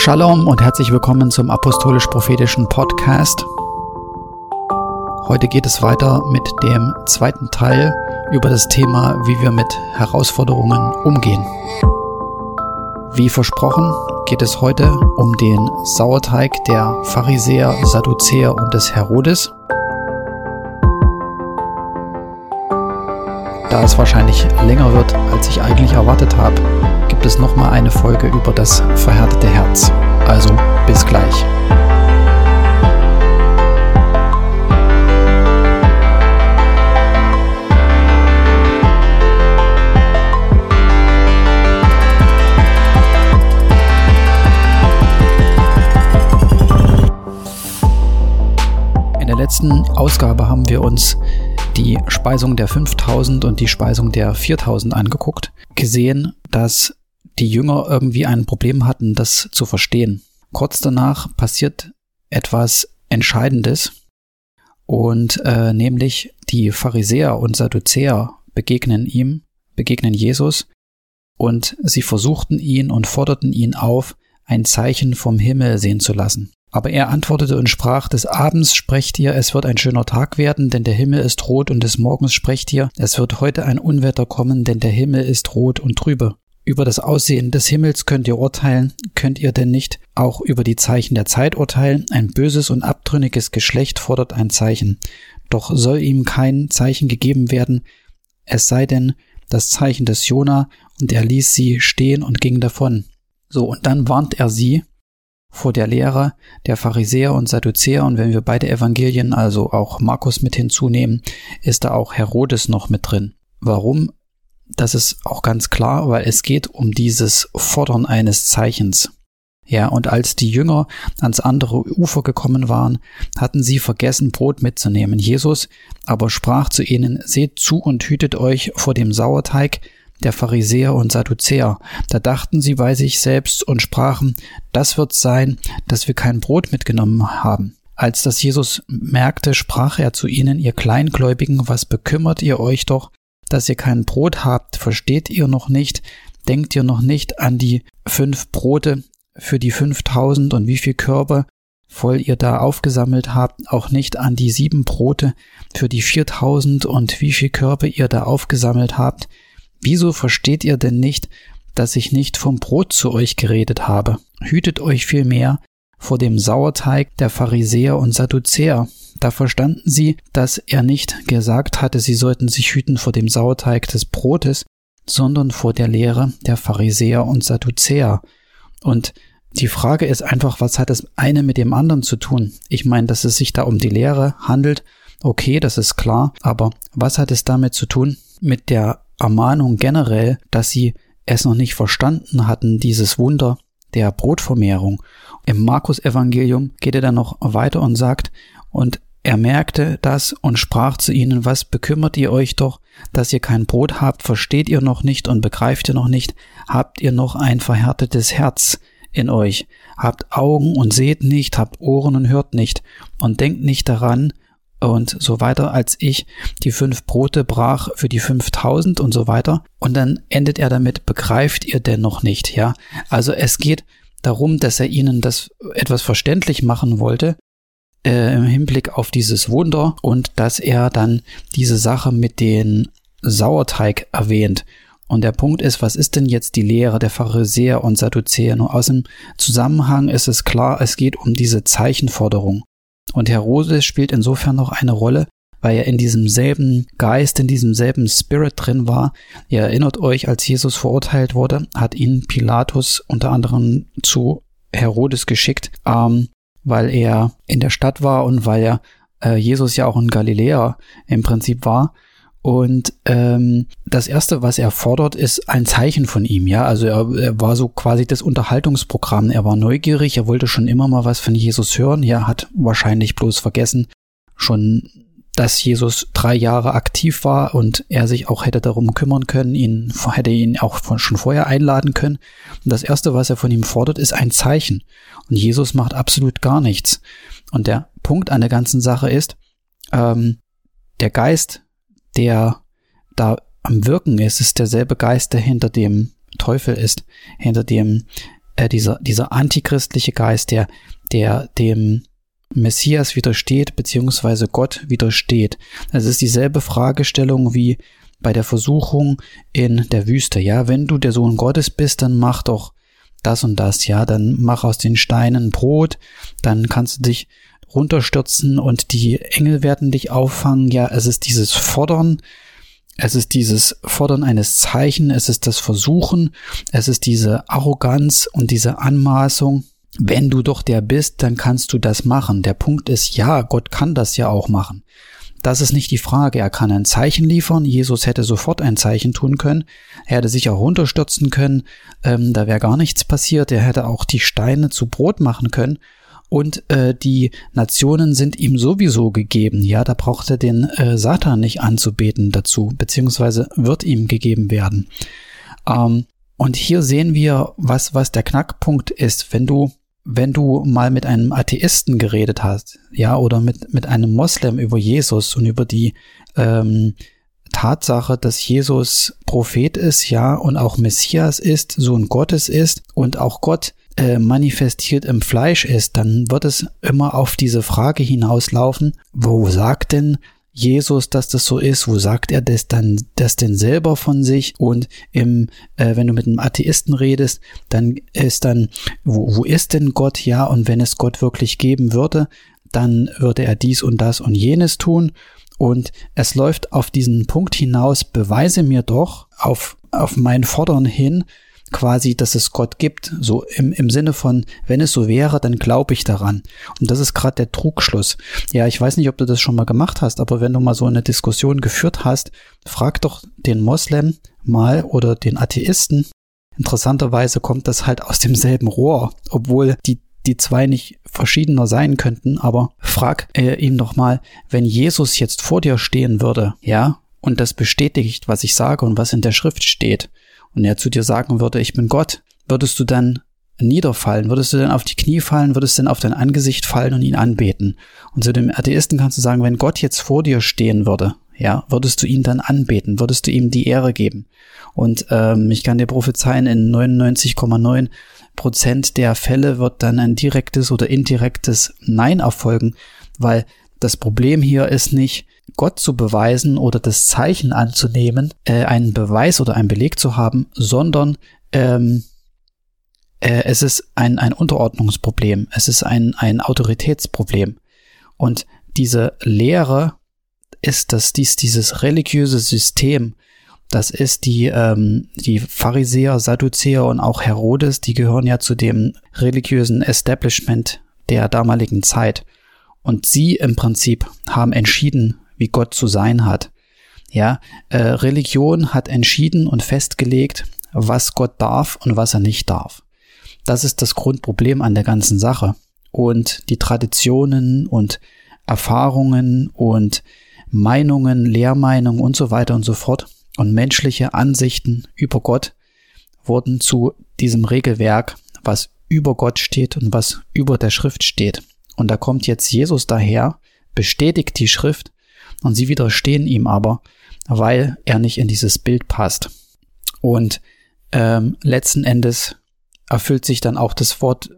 Shalom und herzlich willkommen zum Apostolisch-Prophetischen Podcast. Heute geht es weiter mit dem zweiten Teil über das Thema, wie wir mit Herausforderungen umgehen. Wie versprochen geht es heute um den Sauerteig der Pharisäer, Sadduzäer und des Herodes. Da es wahrscheinlich länger wird, als ich eigentlich erwartet habe, gibt es nochmal eine Folge über das verhärtete Herz. Also bis gleich. In der letzten Ausgabe haben wir uns die Speisung der 5000 und die Speisung der 4000 angeguckt, gesehen, dass die Jünger irgendwie ein Problem hatten, das zu verstehen. Kurz danach passiert etwas Entscheidendes und äh, nämlich die Pharisäer und Sadduzäer begegnen ihm, begegnen Jesus und sie versuchten ihn und forderten ihn auf, ein Zeichen vom Himmel sehen zu lassen. Aber er antwortete und sprach, des Abends sprecht ihr, es wird ein schöner Tag werden, denn der Himmel ist rot, und des Morgens sprecht ihr, es wird heute ein Unwetter kommen, denn der Himmel ist rot und trübe. Über das Aussehen des Himmels könnt ihr urteilen, könnt ihr denn nicht auch über die Zeichen der Zeit urteilen? Ein böses und abtrünniges Geschlecht fordert ein Zeichen. Doch soll ihm kein Zeichen gegeben werden, es sei denn das Zeichen des Jona, und er ließ sie stehen und ging davon. So, und dann warnt er sie vor der Lehre der Pharisäer und Sadduzäer, und wenn wir beide Evangelien, also auch Markus mit hinzunehmen, ist da auch Herodes noch mit drin. Warum das ist auch ganz klar, weil es geht um dieses Fordern eines Zeichens. Ja, und als die Jünger ans andere Ufer gekommen waren, hatten sie vergessen, Brot mitzunehmen. Jesus aber sprach zu ihnen, seht zu und hütet euch vor dem Sauerteig der Pharisäer und Sadduzäer. Da dachten sie bei sich selbst und sprachen, das wird sein, dass wir kein Brot mitgenommen haben. Als das Jesus merkte, sprach er zu ihnen, ihr Kleingläubigen, was bekümmert ihr euch doch dass ihr kein Brot habt, versteht ihr noch nicht, denkt ihr noch nicht an die fünf Brote für die fünftausend und wie viel Körper voll ihr da aufgesammelt habt, auch nicht an die sieben Brote für die viertausend und wie viel Körper ihr da aufgesammelt habt. Wieso versteht ihr denn nicht, dass ich nicht vom Brot zu euch geredet habe? Hütet euch vielmehr vor dem Sauerteig der Pharisäer und Sadduzäer. Da verstanden sie, dass er nicht gesagt hatte, sie sollten sich hüten vor dem Sauerteig des Brotes, sondern vor der Lehre der Pharisäer und Sadduzäer. Und die Frage ist einfach, was hat das eine mit dem anderen zu tun? Ich meine, dass es sich da um die Lehre handelt, okay, das ist klar, aber was hat es damit zu tun mit der Ermahnung generell, dass sie es noch nicht verstanden hatten, dieses Wunder der Brotvermehrung. Im Markus Evangelium geht er dann noch weiter und sagt, und er merkte das und sprach zu ihnen, was bekümmert ihr euch doch, dass ihr kein Brot habt, versteht ihr noch nicht und begreift ihr noch nicht, habt ihr noch ein verhärtetes Herz in euch, habt Augen und seht nicht, habt Ohren und hört nicht, und denkt nicht daran, und so weiter, als ich die fünf Brote brach für die fünftausend und so weiter. Und dann endet er damit, begreift ihr denn noch nicht, ja? Also es geht darum, dass er ihnen das etwas verständlich machen wollte, äh, im Hinblick auf dieses Wunder und dass er dann diese Sache mit den Sauerteig erwähnt. Und der Punkt ist, was ist denn jetzt die Lehre der Pharisäer und Sadduzäer? Nur aus dem Zusammenhang ist es klar, es geht um diese Zeichenforderung. Und Herodes spielt insofern noch eine Rolle, weil er in diesem selben Geist, in diesem selben Spirit drin war. Ihr erinnert euch, als Jesus verurteilt wurde, hat ihn Pilatus unter anderem zu Herodes geschickt, ähm, weil er in der Stadt war und weil er äh, Jesus ja auch in Galiläa im Prinzip war. Und ähm, das erste, was er fordert, ist ein Zeichen von ihm. Ja, also er, er war so quasi das Unterhaltungsprogramm. Er war neugierig, er wollte schon immer mal was von Jesus hören. Er hat wahrscheinlich bloß vergessen, schon dass Jesus drei Jahre aktiv war und er sich auch hätte darum kümmern können, ihn hätte ihn auch von, schon vorher einladen können. Und das erste, was er von ihm fordert, ist ein Zeichen. Und Jesus macht absolut gar nichts. Und der Punkt an der ganzen Sache ist, ähm, der Geist, der da am Wirken ist, ist derselbe Geist, der hinter dem Teufel ist, hinter dem äh, dieser, dieser antichristliche Geist, der, der dem Messias widersteht, beziehungsweise Gott widersteht. Es ist dieselbe Fragestellung wie bei der Versuchung in der Wüste. Ja, wenn du der Sohn Gottes bist, dann mach doch das und das. Ja, dann mach aus den Steinen Brot. Dann kannst du dich runterstürzen und die Engel werden dich auffangen. Ja, es ist dieses Fordern. Es ist dieses Fordern eines Zeichen. Es ist das Versuchen. Es ist diese Arroganz und diese Anmaßung wenn du doch der bist, dann kannst du das machen. Der Punkt ist, ja, Gott kann das ja auch machen. Das ist nicht die Frage. Er kann ein Zeichen liefern. Jesus hätte sofort ein Zeichen tun können. Er hätte sich auch runterstürzen können. Ähm, da wäre gar nichts passiert. Er hätte auch die Steine zu Brot machen können. Und äh, die Nationen sind ihm sowieso gegeben. Ja, da braucht er den äh, Satan nicht anzubeten dazu, beziehungsweise wird ihm gegeben werden. Ähm, und hier sehen wir, was, was der Knackpunkt ist. Wenn du wenn du mal mit einem Atheisten geredet hast, ja, oder mit, mit einem Moslem über Jesus und über die ähm, Tatsache, dass Jesus Prophet ist, ja, und auch Messias ist, Sohn Gottes ist und auch Gott äh, manifestiert im Fleisch ist, dann wird es immer auf diese Frage hinauslaufen, wo sagt denn Jesus, dass das so ist? Wo sagt er das dann, das denn selber von sich? Und im, äh, wenn du mit einem Atheisten redest, dann ist dann, wo, wo ist denn Gott? Ja, und wenn es Gott wirklich geben würde, dann würde er dies und das und jenes tun. Und es läuft auf diesen Punkt hinaus, beweise mir doch auf, auf mein Fordern hin, quasi, dass es Gott gibt, so im, im Sinne von, wenn es so wäre, dann glaube ich daran. Und das ist gerade der Trugschluss. Ja, ich weiß nicht, ob du das schon mal gemacht hast, aber wenn du mal so eine Diskussion geführt hast, frag doch den Moslem mal oder den Atheisten. Interessanterweise kommt das halt aus demselben Rohr, obwohl die die zwei nicht verschiedener sein könnten, aber frag äh, ihm doch mal, wenn Jesus jetzt vor dir stehen würde, ja, und das bestätigt, was ich sage und was in der Schrift steht, und er zu dir sagen würde, ich bin Gott, würdest du dann niederfallen? Würdest du dann auf die Knie fallen? Würdest du dann auf dein Angesicht fallen und ihn anbeten? Und zu dem Atheisten kannst du sagen, wenn Gott jetzt vor dir stehen würde, ja, würdest du ihn dann anbeten? Würdest du ihm die Ehre geben? Und ähm, ich kann dir prophezeien, in 99,9 Prozent der Fälle wird dann ein direktes oder indirektes Nein erfolgen, weil das Problem hier ist nicht, Gott zu beweisen oder das Zeichen anzunehmen, äh, einen Beweis oder einen Beleg zu haben, sondern ähm, äh, es ist ein, ein Unterordnungsproblem, es ist ein, ein Autoritätsproblem. Und diese Lehre ist das, dies, dieses religiöse System, das ist die, ähm, die Pharisäer, Sadduzäer und auch Herodes, die gehören ja zu dem religiösen Establishment der damaligen Zeit. Und sie im Prinzip haben entschieden, wie Gott zu sein hat. Ja, äh, Religion hat entschieden und festgelegt, was Gott darf und was er nicht darf. Das ist das Grundproblem an der ganzen Sache. Und die Traditionen und Erfahrungen und Meinungen, Lehrmeinungen und so weiter und so fort und menschliche Ansichten über Gott wurden zu diesem Regelwerk, was über Gott steht und was über der Schrift steht. Und da kommt jetzt Jesus daher, bestätigt die Schrift und sie widerstehen ihm aber, weil er nicht in dieses Bild passt. Und ähm, letzten Endes erfüllt sich dann auch das Wort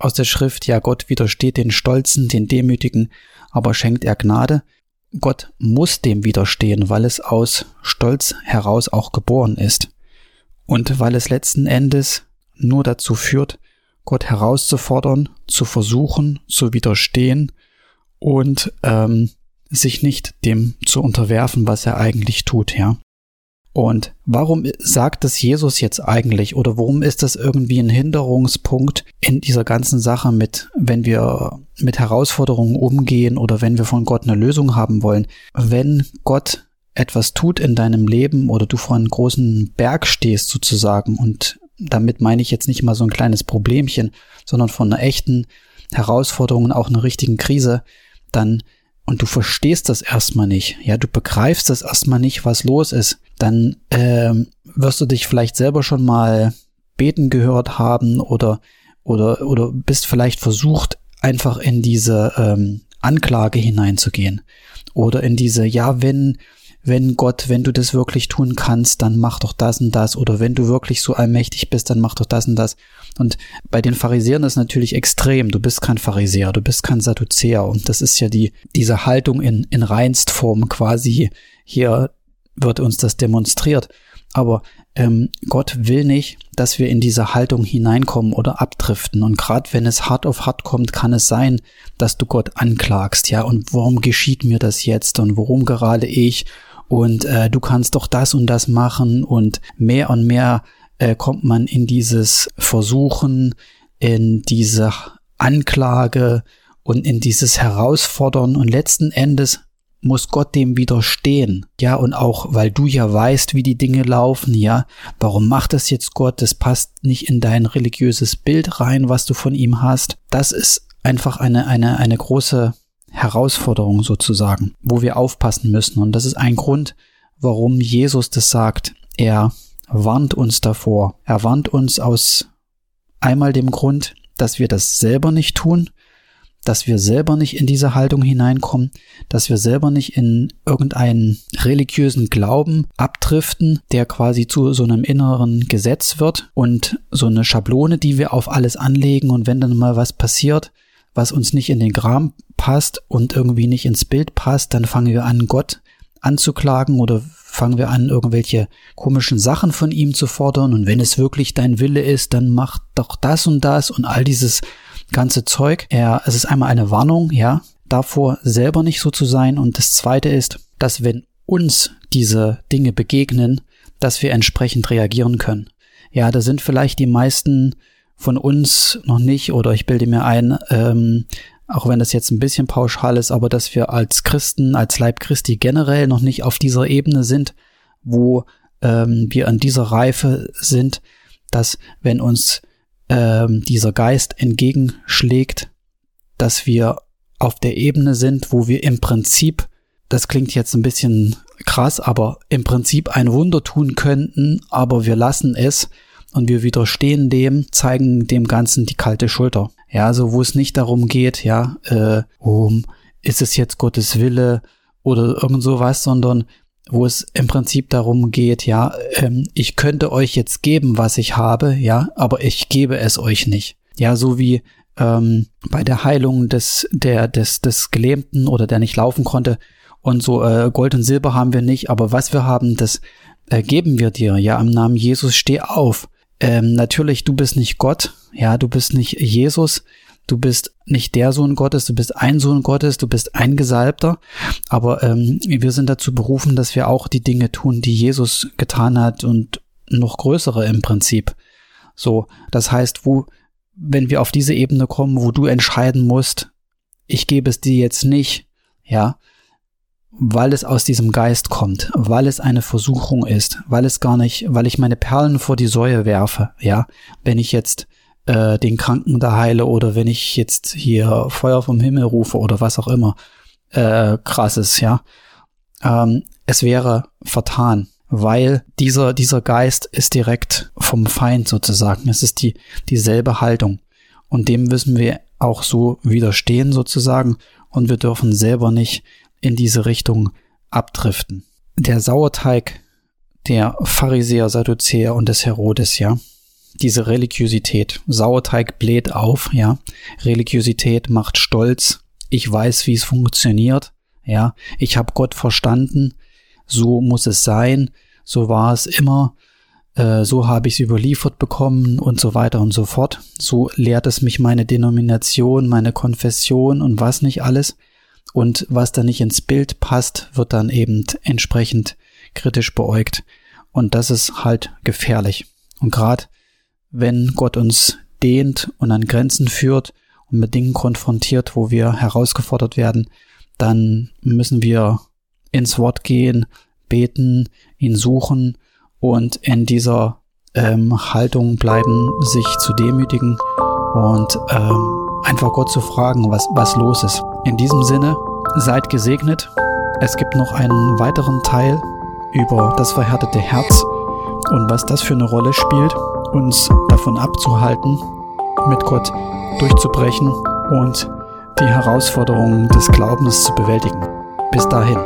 aus der Schrift, ja, Gott widersteht den Stolzen, den Demütigen, aber schenkt er Gnade. Gott muss dem widerstehen, weil es aus Stolz heraus auch geboren ist. Und weil es letzten Endes nur dazu führt, Gott herauszufordern, zu versuchen, zu widerstehen und ähm, sich nicht dem zu unterwerfen, was er eigentlich tut, ja. Und warum sagt das Jesus jetzt eigentlich oder warum ist das irgendwie ein Hinderungspunkt in dieser ganzen Sache mit, wenn wir mit Herausforderungen umgehen oder wenn wir von Gott eine Lösung haben wollen? Wenn Gott etwas tut in deinem Leben oder du vor einem großen Berg stehst sozusagen und damit meine ich jetzt nicht mal so ein kleines Problemchen, sondern von einer echten Herausforderung und auch einer richtigen Krise, dann und du verstehst das erstmal nicht, ja, du begreifst das erstmal nicht, was los ist, dann ähm, wirst du dich vielleicht selber schon mal beten gehört haben oder oder oder bist vielleicht versucht, einfach in diese ähm, Anklage hineinzugehen oder in diese, ja, wenn wenn Gott, wenn du das wirklich tun kannst, dann mach doch das und das oder wenn du wirklich so allmächtig bist, dann mach doch das und das. Und bei den Pharisäern ist natürlich extrem. Du bist kein Pharisäer, du bist kein Sadduzäer und das ist ja die, diese Haltung in, in reinst Form quasi. Hier wird uns das demonstriert. Aber ähm, Gott will nicht, dass wir in diese Haltung hineinkommen oder abdriften. Und gerade wenn es hart auf hart kommt, kann es sein, dass du Gott anklagst. Ja, und warum geschieht mir das jetzt? Und warum gerade ich? Und äh, du kannst doch das und das machen. Und mehr und mehr äh, kommt man in dieses Versuchen, in diese Anklage und in dieses Herausfordern. Und letzten Endes muss Gott dem widerstehen. Ja, und auch, weil du ja weißt, wie die Dinge laufen, ja, warum macht das jetzt Gott? Das passt nicht in dein religiöses Bild rein, was du von ihm hast. Das ist einfach eine, eine, eine große Herausforderung sozusagen, wo wir aufpassen müssen. Und das ist ein Grund, warum Jesus das sagt. Er warnt uns davor. Er warnt uns aus einmal dem Grund, dass wir das selber nicht tun dass wir selber nicht in diese Haltung hineinkommen, dass wir selber nicht in irgendeinen religiösen Glauben abdriften, der quasi zu so einem inneren Gesetz wird und so eine Schablone, die wir auf alles anlegen und wenn dann mal was passiert, was uns nicht in den Kram passt und irgendwie nicht ins Bild passt, dann fangen wir an, Gott anzuklagen oder fangen wir an, irgendwelche komischen Sachen von ihm zu fordern und wenn es wirklich dein Wille ist, dann mach doch das und das und all dieses ganze Zeug. Er, es ist einmal eine Warnung, ja, davor selber nicht so zu sein. Und das zweite ist, dass wenn uns diese Dinge begegnen, dass wir entsprechend reagieren können. Ja, da sind vielleicht die meisten von uns noch nicht, oder ich bilde mir ein, ähm, auch wenn das jetzt ein bisschen pauschal ist, aber dass wir als Christen, als Leib Christi generell noch nicht auf dieser Ebene sind, wo ähm, wir an dieser Reife sind, dass wenn uns ähm, dieser Geist entgegenschlägt, dass wir auf der Ebene sind, wo wir im Prinzip, das klingt jetzt ein bisschen krass, aber im Prinzip ein Wunder tun könnten, aber wir lassen es und wir widerstehen dem, zeigen dem Ganzen die kalte Schulter. Ja, also wo es nicht darum geht, ja, äh, um, ist es jetzt Gottes Wille oder irgend sowas, sondern wo es im Prinzip darum geht, ja, ähm, ich könnte euch jetzt geben, was ich habe, ja, aber ich gebe es euch nicht. Ja, so wie ähm, bei der Heilung des, der, des, des Gelähmten oder der nicht laufen konnte. Und so äh, Gold und Silber haben wir nicht, aber was wir haben, das äh, geben wir dir. Ja, im Namen Jesus steh auf. Ähm, natürlich, du bist nicht Gott, ja, du bist nicht Jesus, du bist nicht der Sohn Gottes, du bist ein Sohn Gottes, du bist ein Gesalbter, aber ähm, wir sind dazu berufen, dass wir auch die Dinge tun, die Jesus getan hat und noch größere im Prinzip. So, das heißt, wo, wenn wir auf diese Ebene kommen, wo du entscheiden musst, ich gebe es dir jetzt nicht, ja, weil es aus diesem Geist kommt, weil es eine Versuchung ist, weil es gar nicht, weil ich meine Perlen vor die Säue werfe, ja, wenn ich jetzt äh, den Kranken da heile oder wenn ich jetzt hier Feuer vom Himmel rufe oder was auch immer äh, krasses, ja. Ähm, es wäre vertan, weil dieser, dieser Geist ist direkt vom Feind sozusagen. Es ist die, dieselbe Haltung. Und dem müssen wir auch so widerstehen sozusagen und wir dürfen selber nicht in diese Richtung abdriften. Der Sauerteig der Pharisäer, Sadduzäer und des Herodes, ja, diese Religiosität. Sauerteig bläht auf, ja. Religiosität macht stolz. Ich weiß, wie es funktioniert, ja. Ich habe Gott verstanden. So muss es sein. So war es immer. Äh, so habe ich es überliefert bekommen und so weiter und so fort. So lehrt es mich meine Denomination, meine Konfession und was nicht alles. Und was da nicht ins Bild passt, wird dann eben entsprechend kritisch beäugt. Und das ist halt gefährlich. Und gerade wenn Gott uns dehnt und an Grenzen führt und mit Dingen konfrontiert, wo wir herausgefordert werden, dann müssen wir ins Wort gehen, beten, ihn suchen und in dieser ähm, Haltung bleiben, sich zu demütigen und ähm, einfach Gott zu fragen, was, was los ist. In diesem Sinne, seid gesegnet. Es gibt noch einen weiteren Teil über das verhärtete Herz und was das für eine Rolle spielt uns davon abzuhalten, mit Gott durchzubrechen und die Herausforderungen des Glaubens zu bewältigen. Bis dahin.